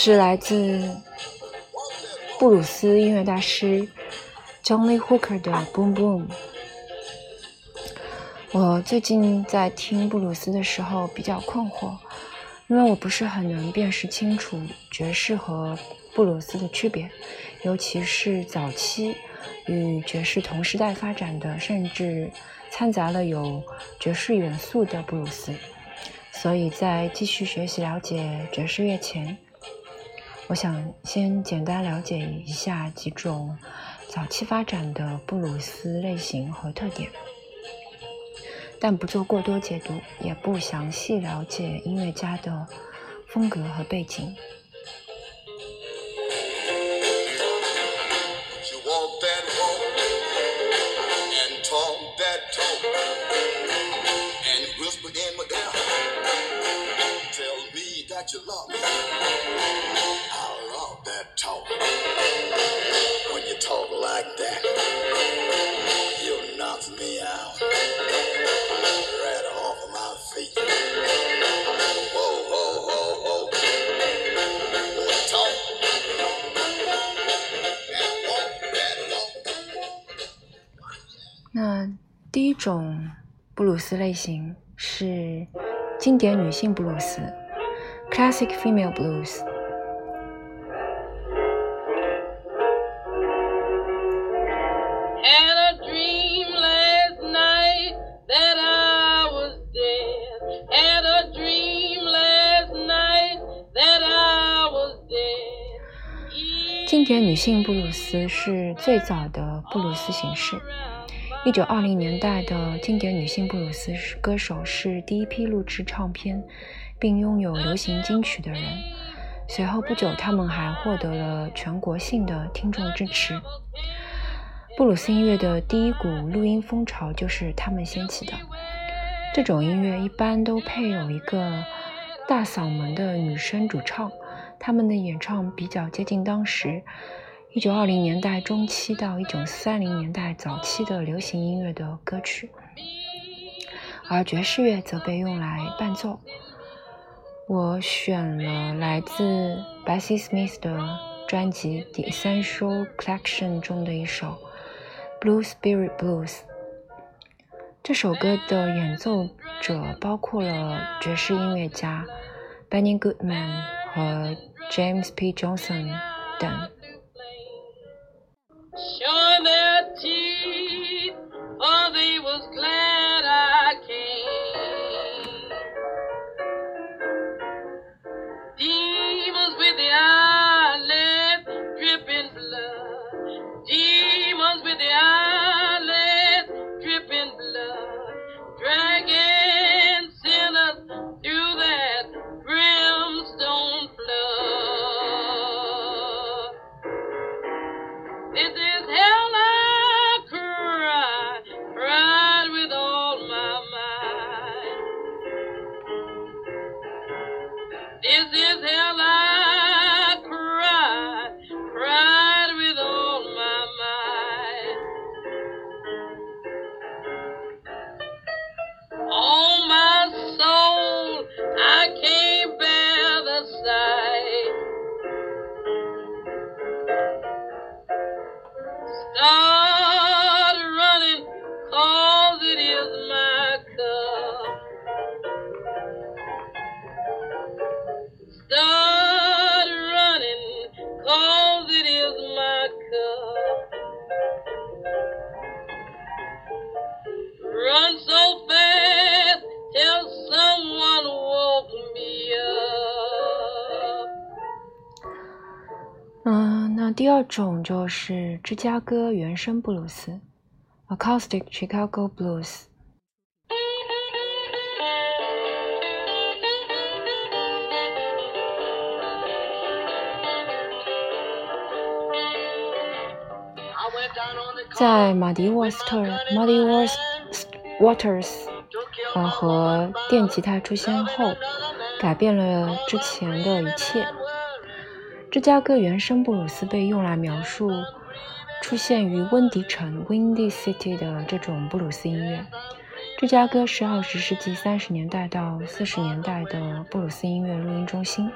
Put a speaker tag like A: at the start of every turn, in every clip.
A: 是来自布鲁斯音乐大师 John Lee Hooker 的《Boom Boom》。我最近在听布鲁斯的时候比较困惑，因为我不是很能辨识清楚爵士和布鲁斯的区别，尤其是早期与爵士同时代发展的，甚至掺杂了有爵士元素的布鲁斯。所以在继续学习了解爵士乐前，我想先简单了解一下几种早期发展的布鲁斯类型和特点。但不做过多解读，也不详细了解音乐家的风格和背景。
B: Talk. When you talk like that, you knock me out. Right off of my feet. Whoa, whoa, whoa, whoa. Talk and walk that walk.
A: 那第一种布鲁斯类型是经典女性布鲁斯 （Classic Female Blues）。经典女性布鲁斯是最早的布鲁斯形式。一九二零年代的经典女性布鲁斯歌手是第一批录制唱片并拥有流行金曲的人。随后不久，他们还获得了全国性的听众支持。布鲁斯音乐的第一股录音风潮就是他们掀起的。这种音乐一般都配有一个大嗓门的女声主唱，他们的演唱比较接近当时1920年代中期到1930年代早期的流行音乐的歌曲，而爵士乐则被用来伴奏。我选了来自 Bessie Smith 的专辑《The Essential Collection》中的一首《Blue Spirit Blues》。这首歌的演奏者包括了爵士音乐家 Benny Goodman 和 James P. Johnson 等。
C: Showing their teeth, oh, they was glad I came.
A: 芝加哥原生布鲁斯，Acoustic Chicago Blues，在马迪沃斯特 （Muddy Waters） 和电吉他出现后，改变了之前的一切。芝加哥原生布鲁斯被用来描述。出现于温迪城 （Windy City） 的这种布鲁斯音乐。芝加哥是二十世纪三十年代到四十年代的布鲁斯音乐录音中心。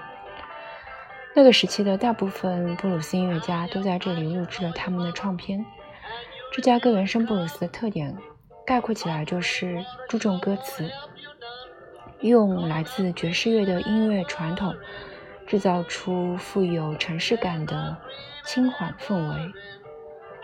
A: 那个时期的大部分布鲁斯音乐家都在这里录制了他们的唱片。芝加哥原声布鲁斯的特点概括起来就是注重歌词，用来自爵士乐的音乐传统。制造出富有城市感的轻缓氛围。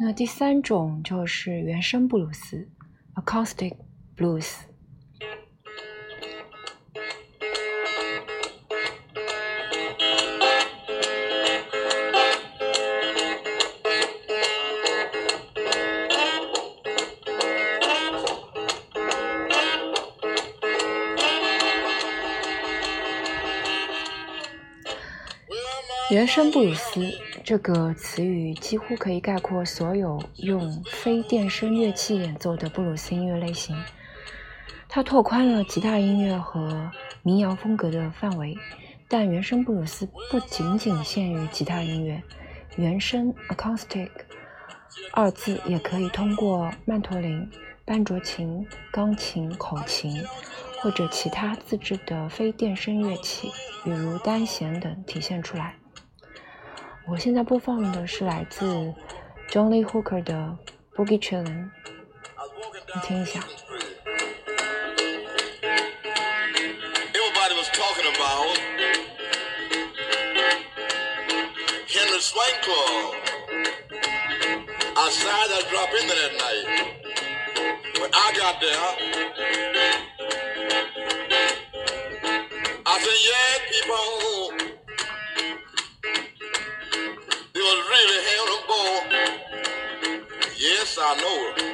A: 那第三种就是原声布鲁斯 （acoustic blues）。原声布鲁斯这个词语几乎可以概括所有用非电声乐器演奏的布鲁斯音乐类型。它拓宽了吉他音乐和民谣风格的范围，但原声布鲁斯不仅仅限于吉他音乐。原声 （acoustic） 二字也可以通过曼陀林、班卓琴、钢琴、口琴或者其他自制的非电声乐器，比如单弦等体现出来。我现在播放的是来自 John Lee Hooker 的 Boogie Chillin，你听一下。
B: Everybody was talking about Henry Swank Club. I decided I'd drop in there that night. When I got there, I said, yeah, people. y'all know her.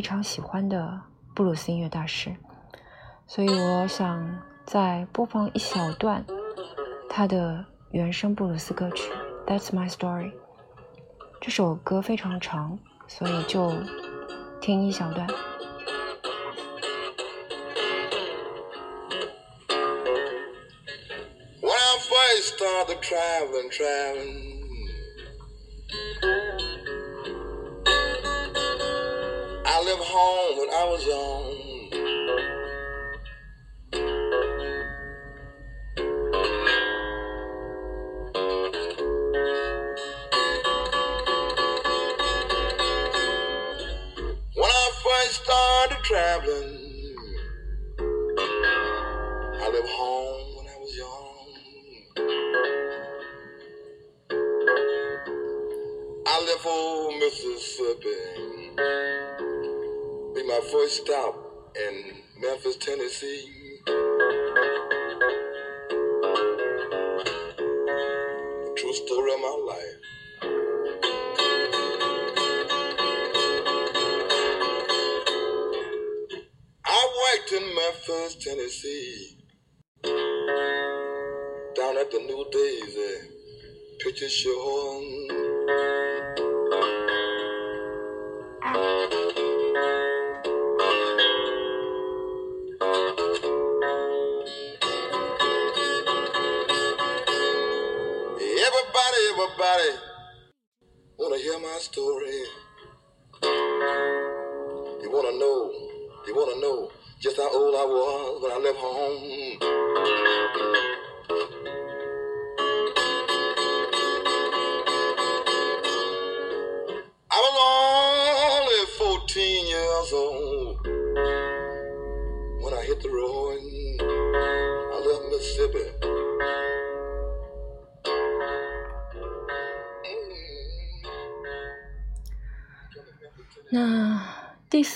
A: 非常喜欢的布鲁斯音乐大师，所以我想再播放一小段他的原声布鲁斯歌曲《That's My Story》。这首歌非常长，所以就听一小段。
B: When I first started traveling, traveling. Home when I was young. When I first started traveling, first stop in Memphis, Tennessee. True story of my life. I worked in Memphis, Tennessee. Down at the New Daisy Picture Show.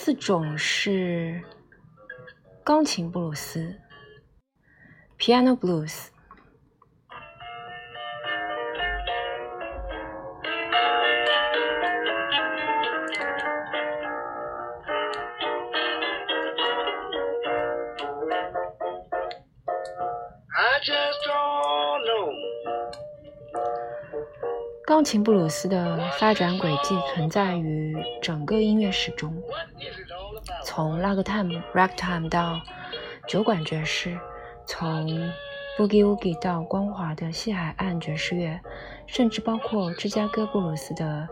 A: 四种是钢琴布鲁斯 （Piano Blues）。钢琴布鲁斯的发展轨迹存在于整个音乐史中
D: ，What is it all about?
A: 从拉格 time、ragtime 到酒馆爵士，从 boogie woogie 到光滑的西海岸爵士乐，甚至包括芝加哥布鲁斯的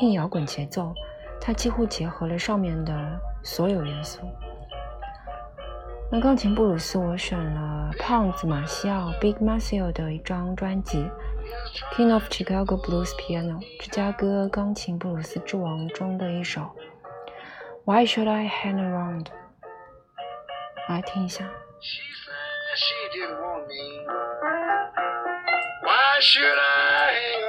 A: 硬摇滚节奏，它几乎结合了上面的所有元素。那钢琴布鲁斯，我选了胖子马西奥 （Big Maceo） 的一张专辑《King of Chicago Blues Piano》（芝加哥钢琴布鲁斯之王）中的一首。Why should I hang around？来听一下。
D: She said she didn't want me. Why should I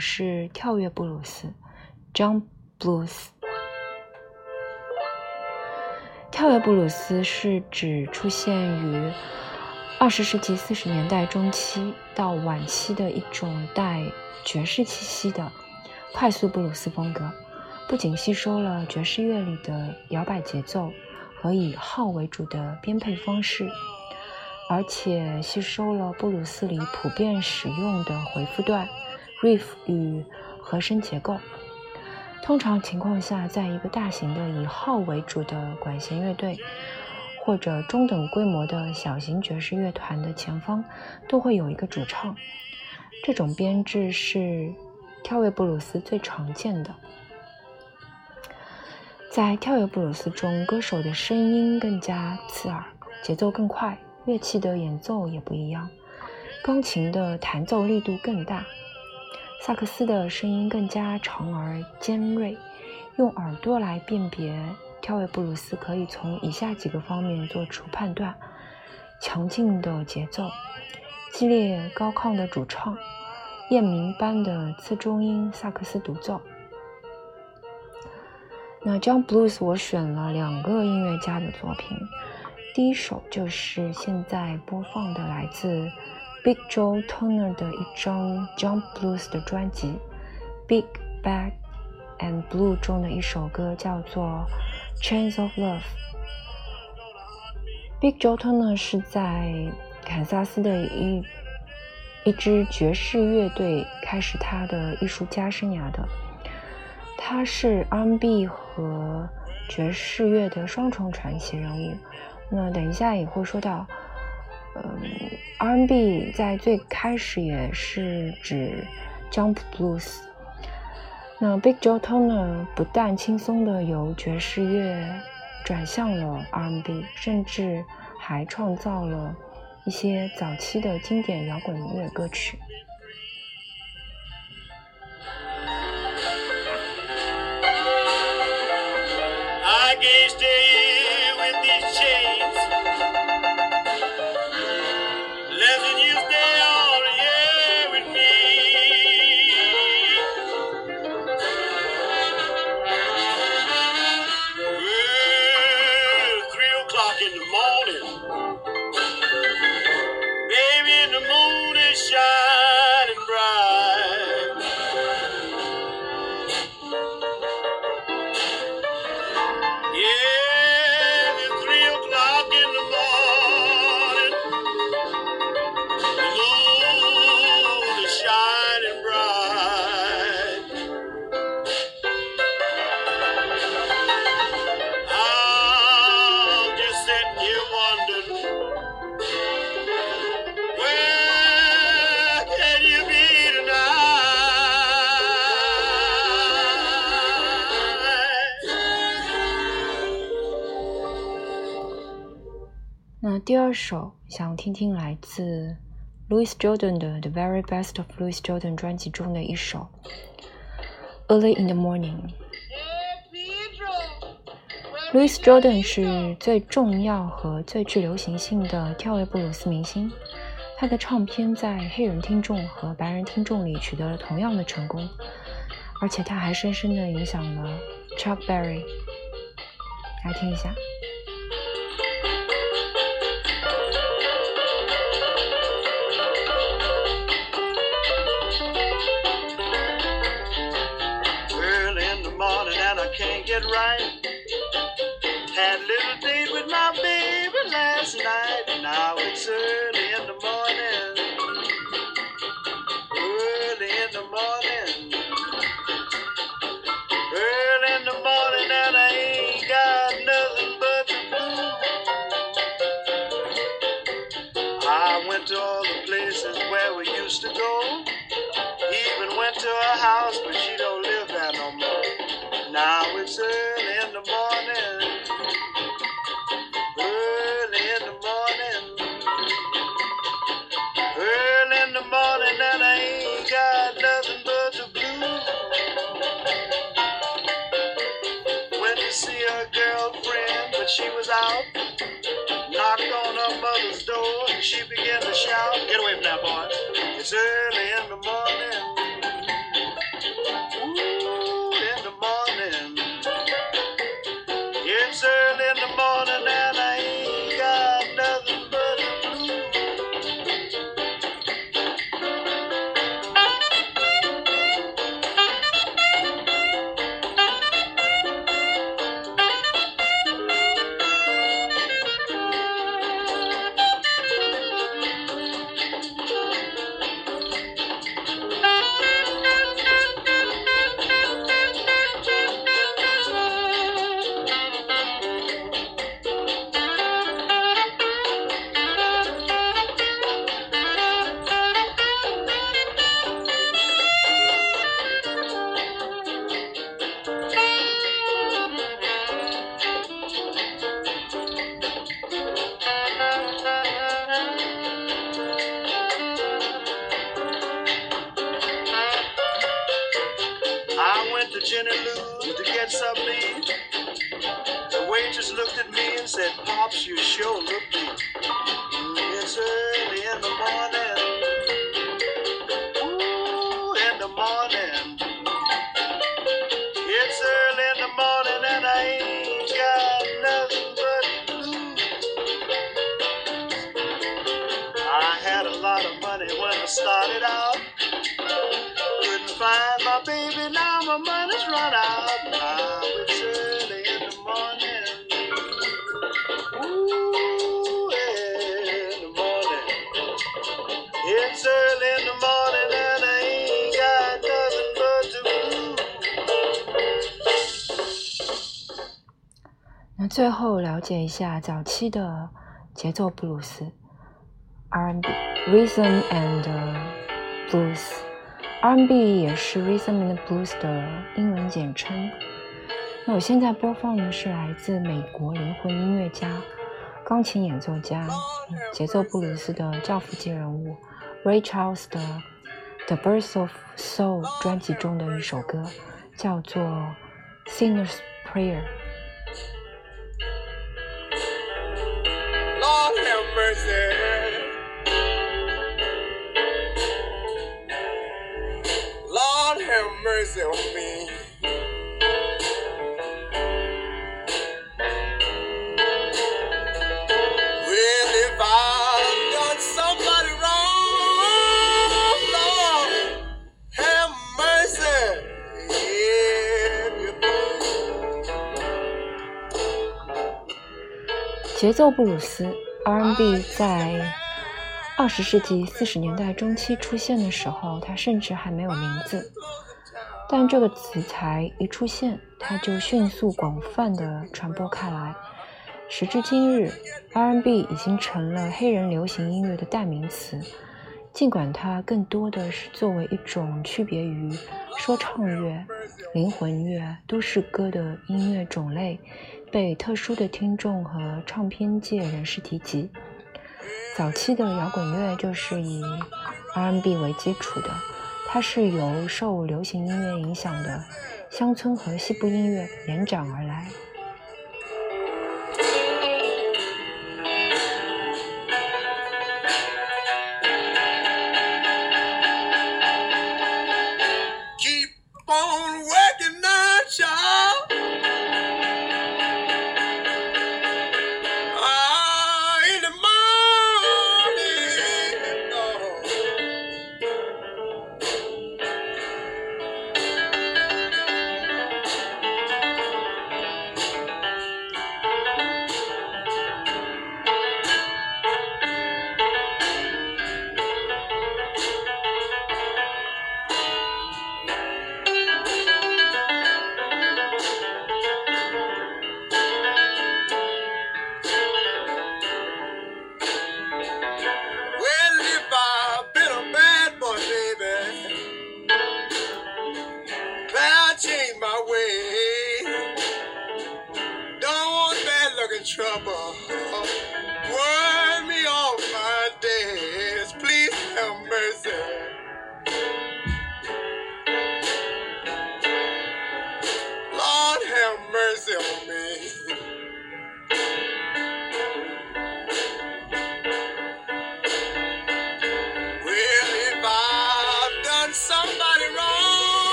A: 是跳跃布鲁斯 （Jump Blues）。跳跃布鲁斯是指出现于二十世纪四十年代中期到晚期的一种带爵士气息的快速布鲁斯风格，不仅吸收了爵士乐里的摇摆节奏和以号为主的编配方式。而且吸收了布鲁斯里普遍使用的回复段、riff 与和声结构。通常情况下，在一个大型的以号为主的管弦乐队，或者中等规模的小型爵士乐团的前方，都会有一个主唱。这种编制是跳跃布鲁斯最常见的。在跳跃布鲁斯中，歌手的声音更加刺耳，节奏更快。乐器的演奏也不一样，钢琴的弹奏力度更大，萨克斯的声音更加长而尖锐。用耳朵来辨别跳跃布鲁斯，可以从以下几个方面做出判断：强劲的节奏、激烈高亢的主唱、雁鸣般的次中音萨克斯独奏。那 John Blues 我选了两个音乐家的作品。第一首就是现在播放的来自 Big Joe Turner 的一张 Jump Blues 的专辑《Big Bad and Blue》中的一首歌，叫做《Chains of Love》。Big Joe Turner 是在堪萨斯的一一支爵士乐队开始他的艺术家生涯的，他是 R&B 和爵士乐的双重传奇人物。那等一下也会说到，嗯，R&B 在最开始也是指 Jump Blues。那 Big Joe Turner 不但轻松的由爵士乐转向了 R&B，甚至还创造了一些早期的经典摇滚音乐歌曲。
E: I
A: 第二首想听听来自 Louis Jordan 的《The Very Best of Louis Jordan》专辑中的一首《Early in the Morning》。Louis Jordan 是最重要和最具流行性的跳跃布鲁斯明星，他的唱片在黑人听众和白人听众里取得了同样的成功，而且他还深深地影响了 Chuck Berry。来听一下。
E: I
F: right. Had a little date with my baby last night. Now it's early in the morning. Early in the morning. Early in the morning and I ain't got nothing but the blues. I went to all the places where we used to go. Jackson. Went to Jenny to get something. The waitress looked at me and said, Pops, you sure look beat. baby, now my money's run out. Now it's early in the morning. Ooh, in the morning. It's early in the morning and I ain't got nothing but the blues.
A: 那最后了解一下早期的节奏布鲁斯 R&B Rhythm and Blues。 R&B 也是 Rhythm and Blues 的英文简称。那我现在播放的是来自美国灵魂音乐家、钢琴演奏家、节奏布鲁斯的教父级人物 Ray Charles 的《The Birth of Soul》专辑中的一首歌，叫做《Sinner's Prayer》。
B: Lord have mercy. Mercy on me. Well, if I've done somebody wrong, Lord, have mercy. You think
A: 节奏布鲁斯 （R&B） 在二十世纪四十年代中期出现的时候，它甚至还没有名字。但这个词才一出现，它就迅速广泛的传播开来。时至今日，R&B 已经成了黑人流行音乐的代名词。尽管它更多的是作为一种区别于说唱乐、灵魂乐、都市歌的音乐种类，被特殊的听众和唱片界人士提及。早期的摇滚乐就是以 R&B 为基础的，它是由受流行音乐影响的乡村和西部音乐延展而来。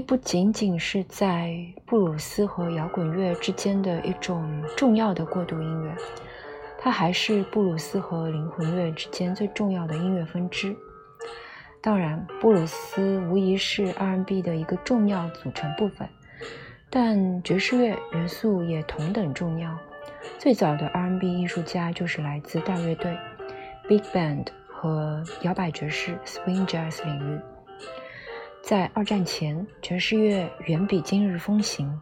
A: 不仅仅是在布鲁斯和摇滚乐之间的一种重要的过渡音乐，它还是布鲁斯和灵魂乐之间最重要的音乐分支。当然，布鲁斯无疑是 R&B 的一个重要组成部分，但爵士乐元素也同等重要。最早的 R&B 艺术家就是来自大乐队、Big Band 和摇摆爵士 （Swing Jazz） 领域。在二战前，爵士乐远比今日风行。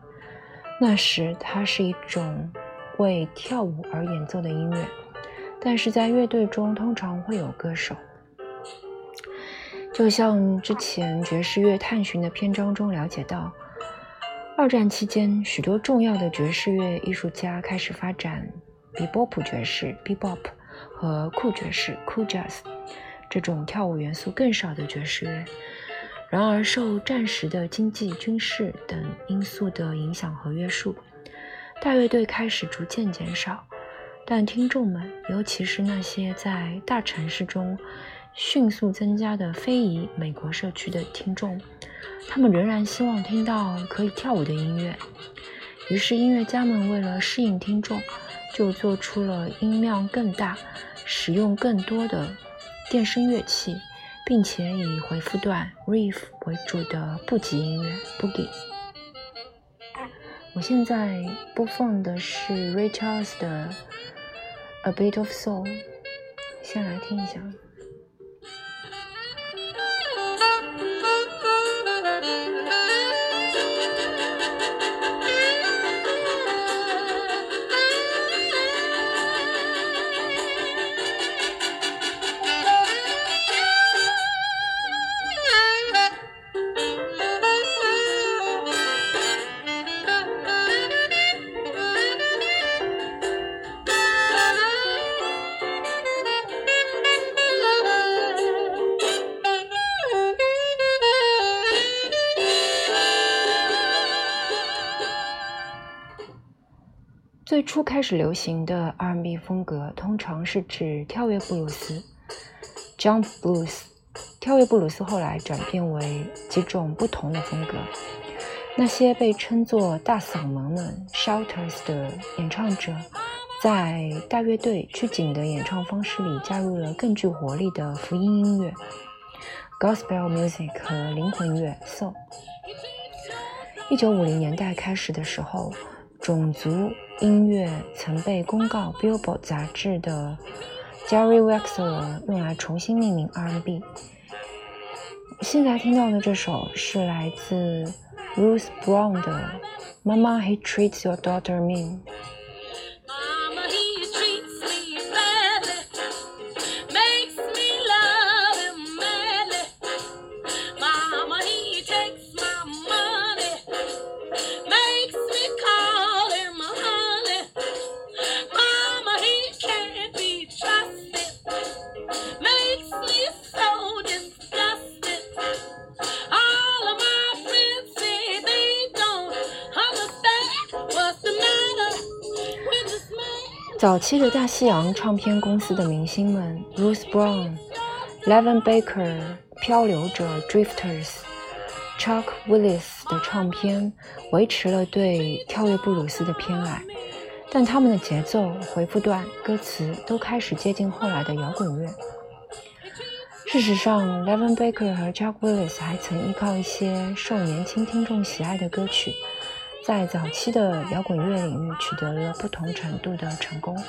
A: 那时，它是一种为跳舞而演奏的音乐，但是在乐队中通常会有歌手。就像之前爵士乐探寻的篇章中了解到，二战期间，许多重要的爵士乐艺术家开始发展比波普爵士 （Bebop） 和酷爵士 （Cool Jazz） 这种跳舞元素更少的爵士乐。然而，受战时的经济、军事等因素的影响和约束，大乐队开始逐渐减少。但听众们，尤其是那些在大城市中迅速增加的非裔美国社区的听众，他们仍然希望听到可以跳舞的音乐。于是，音乐家们为了适应听众，就做出了音量更大、使用更多的电声乐器。并且以回复段 （riff） 为主的布吉音乐 （boogie）。我现在播放的是 Ray Charles 的《A Bit of Soul》，先来听一下。开始流行的 R&B 风格，通常是指跳跃布鲁斯 （Jump Blues）。跳跃布鲁斯后来转变为几种不同的风格。那些被称作大嗓门们 （Shouters） 的演唱者，在大乐队拘谨的演唱方式里加入了更具活力的福音音乐 （Gospel Music） 和灵魂乐 （Soul）。一九五零年代开始的时候，种族音乐曾被公告 Billboard 杂志的 Jerry Wexler 用来重新命名 R&B。现在听到的这首是来自 Ruth Brown 的《Mama He Treats Your Daughter Mean》。早期的大西洋唱片公司的明星们，Ruth Brown、Levin Baker、漂流者 Drifters、Chuck Willis 的唱片维持了对跳跃布鲁斯的偏爱，但他们的节奏、回复段、歌词都开始接近后来的摇滚乐。事实上，Levin Baker 和 Chuck Willis 还曾依靠一些受年轻听众喜爱的歌曲，在早期的摇滚乐领域取得了不同程度的成功。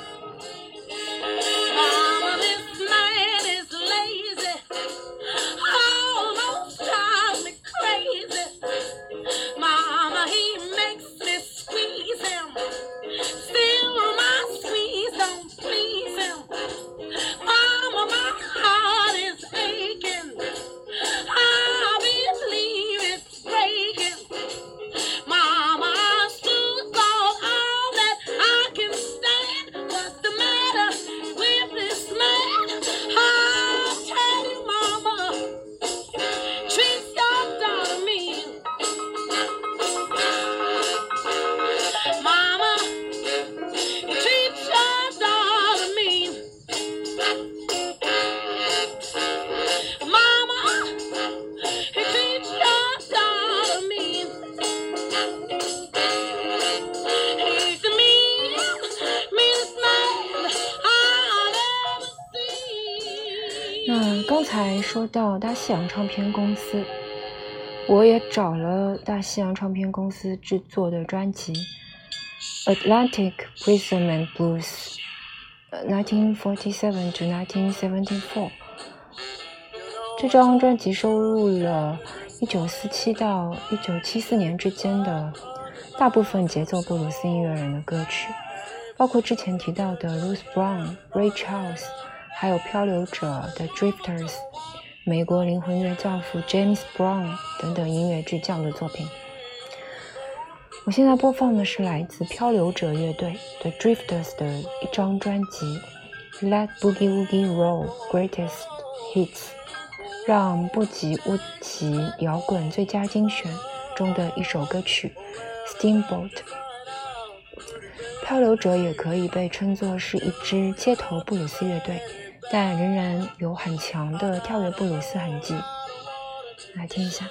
A: 西洋唱片公司，我也找了大西洋唱片公司制作的专辑《Atlantic Rhythm and Blues》（1947 to 1974）。这张专辑收录了1947到1974年之间的大部分节奏布鲁斯音乐人的歌曲，包括之前提到的 Louis Brown、Ray Charles。还有漂流者的 Drifters、美国灵魂乐教父 James Brown 等等音乐巨匠的作品。我现在播放的是来自漂流者乐队 The Drifters 的一张专辑《Let Boogie Woogie Roll Greatest Hits》，让不及乌奇摇滚最佳精选中的一首歌曲《Steamboat》。漂流者也可以被称作是一支街头布鲁斯乐队。但仍然有很强的跳跃布鲁斯痕迹，来听一下。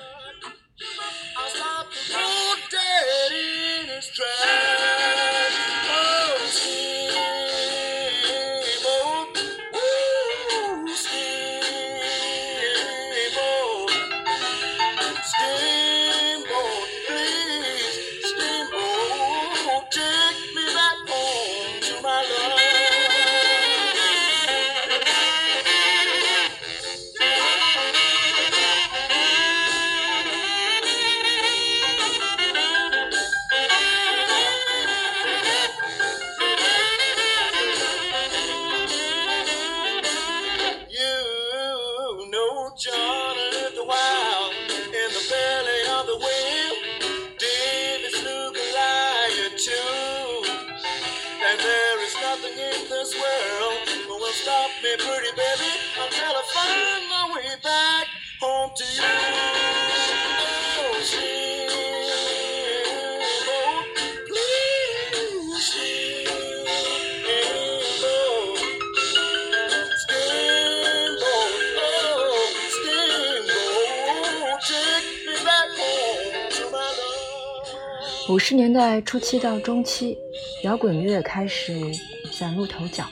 A: 十年代初期到中期，摇滚乐开始崭露头角，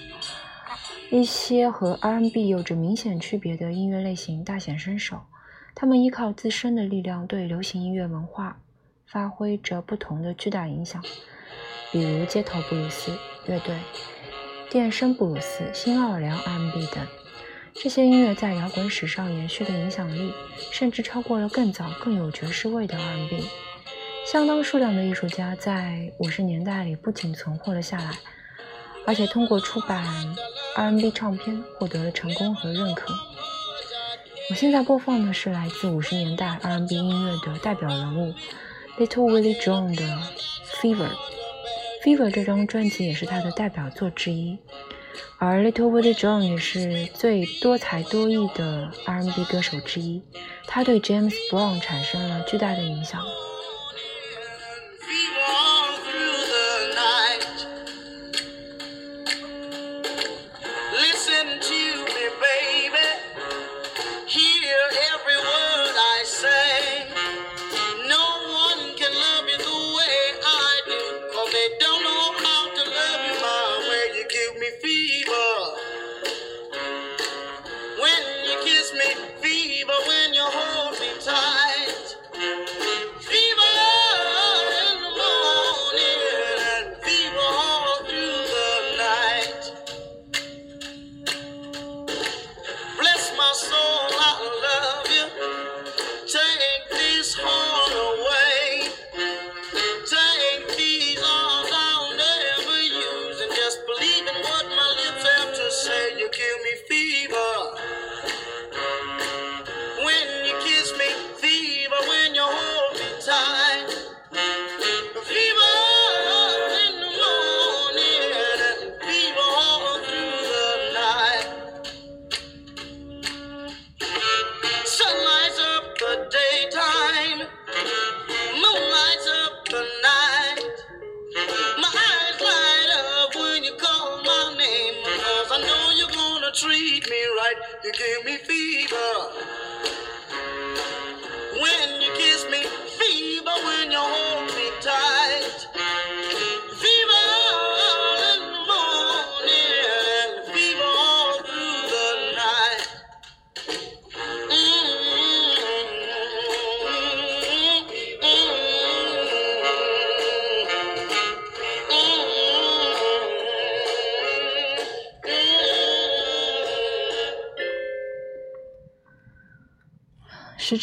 A: 一些和 R&B 有着明显区别的音乐类型大显身手。他们依靠自身的力量，对流行音乐文化发挥着不同的巨大影响，比如街头布鲁斯乐队、电声布鲁斯、新奥尔良 R&B 等。这些音乐在摇滚史上延续的影响力，甚至超过了更早、更有爵士味的 R&B。相当数量的艺术家在五十年代里不仅存活了下来，而且通过出版 R&B 唱片获得了成功和认可。我现在播放的是来自五十年代 R&B 音乐的代表人物 Little Willie John 的《Fever》。《Fever》这张专辑也是他的代表作之一，而 Little Willie John 也是最多才多艺的 R&B 歌手之一，他对 James Brown 产生了巨大的影响。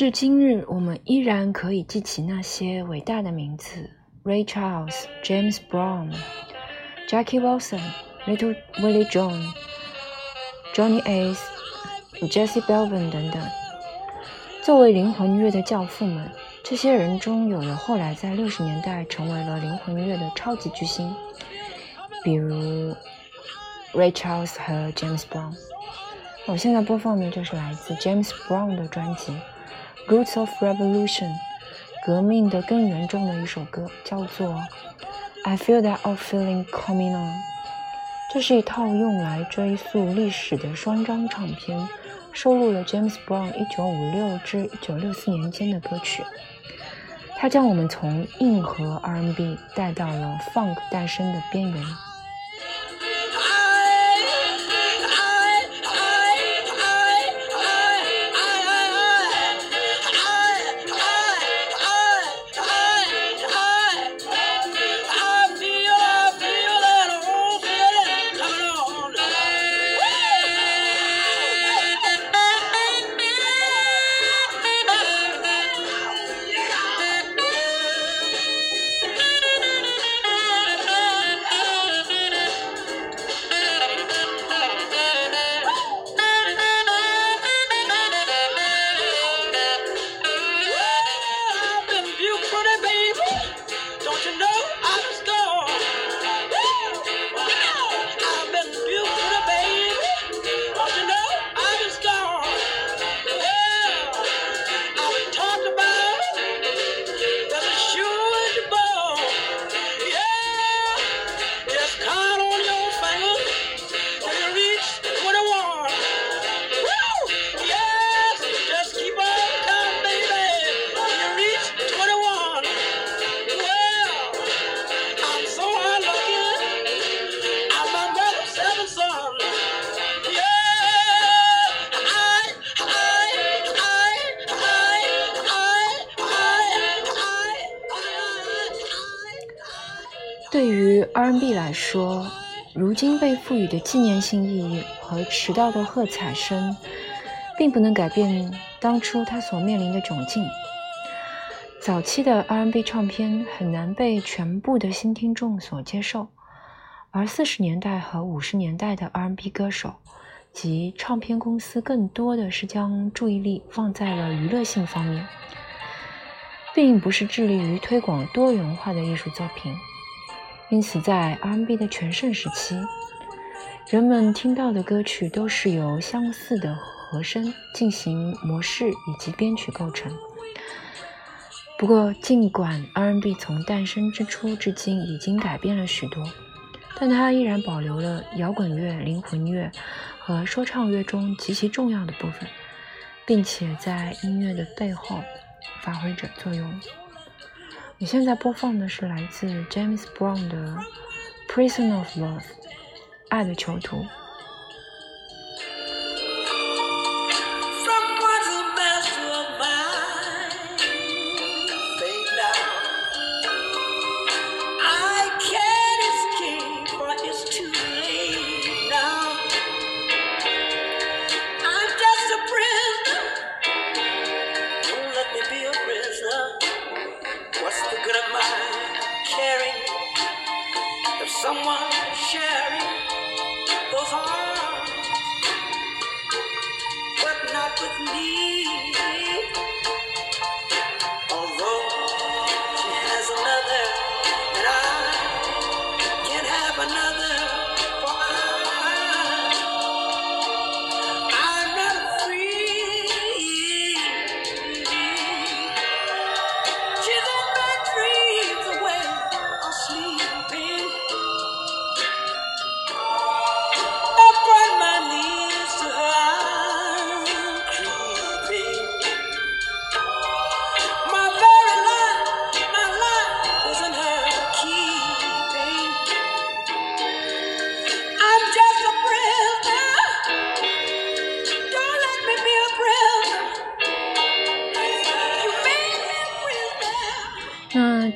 A: 至今日，我们依然可以记起那些伟大的名字：Ray Charles、James Brown、Jackie Wilson、Little Willie John、Johnny Ace、Jesse Belvin 等等。作为灵魂乐的教父们，这些人中有的后来在六十年代成为了灵魂乐的超级巨星，比如 Ray Charles 和 James Brown。我现在播放的就是来自 James Brown 的专辑《Roots of Revolution》革命的根源中的一首歌，叫做《I Feel That Old Feeling Coming On》。这是一套用来追溯历史的双张唱片。收录了 James Brown 1956至1964年间的歌曲，它将我们从硬核 R&B 带到了 Funk 诞生的边缘。来说，如今被赋予的纪念性意义和迟到的喝彩声，并不能改变当初他所面临的窘境。早期的 R&B 唱片很难被全部的新听众所接受，而四十年代和五十年代的 R&B 歌手及唱片公司更多的是将注意力放在了娱乐性方面，并不是致力于推广多元化的艺术作品。因此，在 R&B 的全盛时期，人们听到的歌曲都是由相似的和声进行模式以及编曲构成。不过，尽管 R&B 从诞生之初至今已经改变了许多，但它依然保留了摇滚乐、灵魂乐和说唱乐中极其重要的部分，并且在音乐的背后发挥着作用。你现在播放的是来自 James Brown 的《Prison of Love》，爱的囚徒。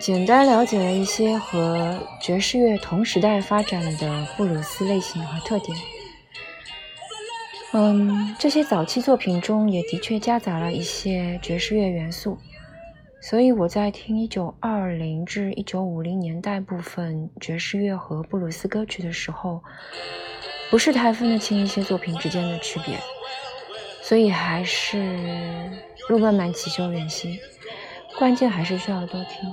A: 简单了解了一些和爵士乐同时代发展的布鲁斯类型和特点。嗯，这些早期作品中也的确夹杂了一些爵士乐元素，所以我在听1920至1950年代部分爵士乐和布鲁斯歌曲的时候，不是太分得清一些作品之间的区别，所以还是路漫漫其修远兮，关键还是需要多听。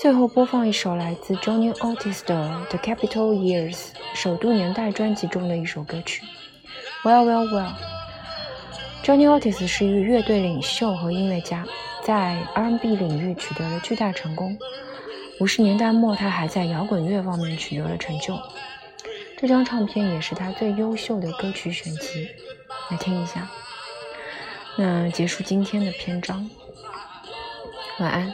A: 最后播放一首来自 Johnny Otis 的《The Capitol Years》首度年代专辑中的一首歌曲。Well, well, well。Johnny Otis 是一位乐队领袖和音乐家，在 R&B 领域取得了巨大成功。五十年代末，他还在摇滚乐方面取得了成就。这张唱片也是他最优秀的歌曲选集，来听一下。那结束今天的篇章，晚安。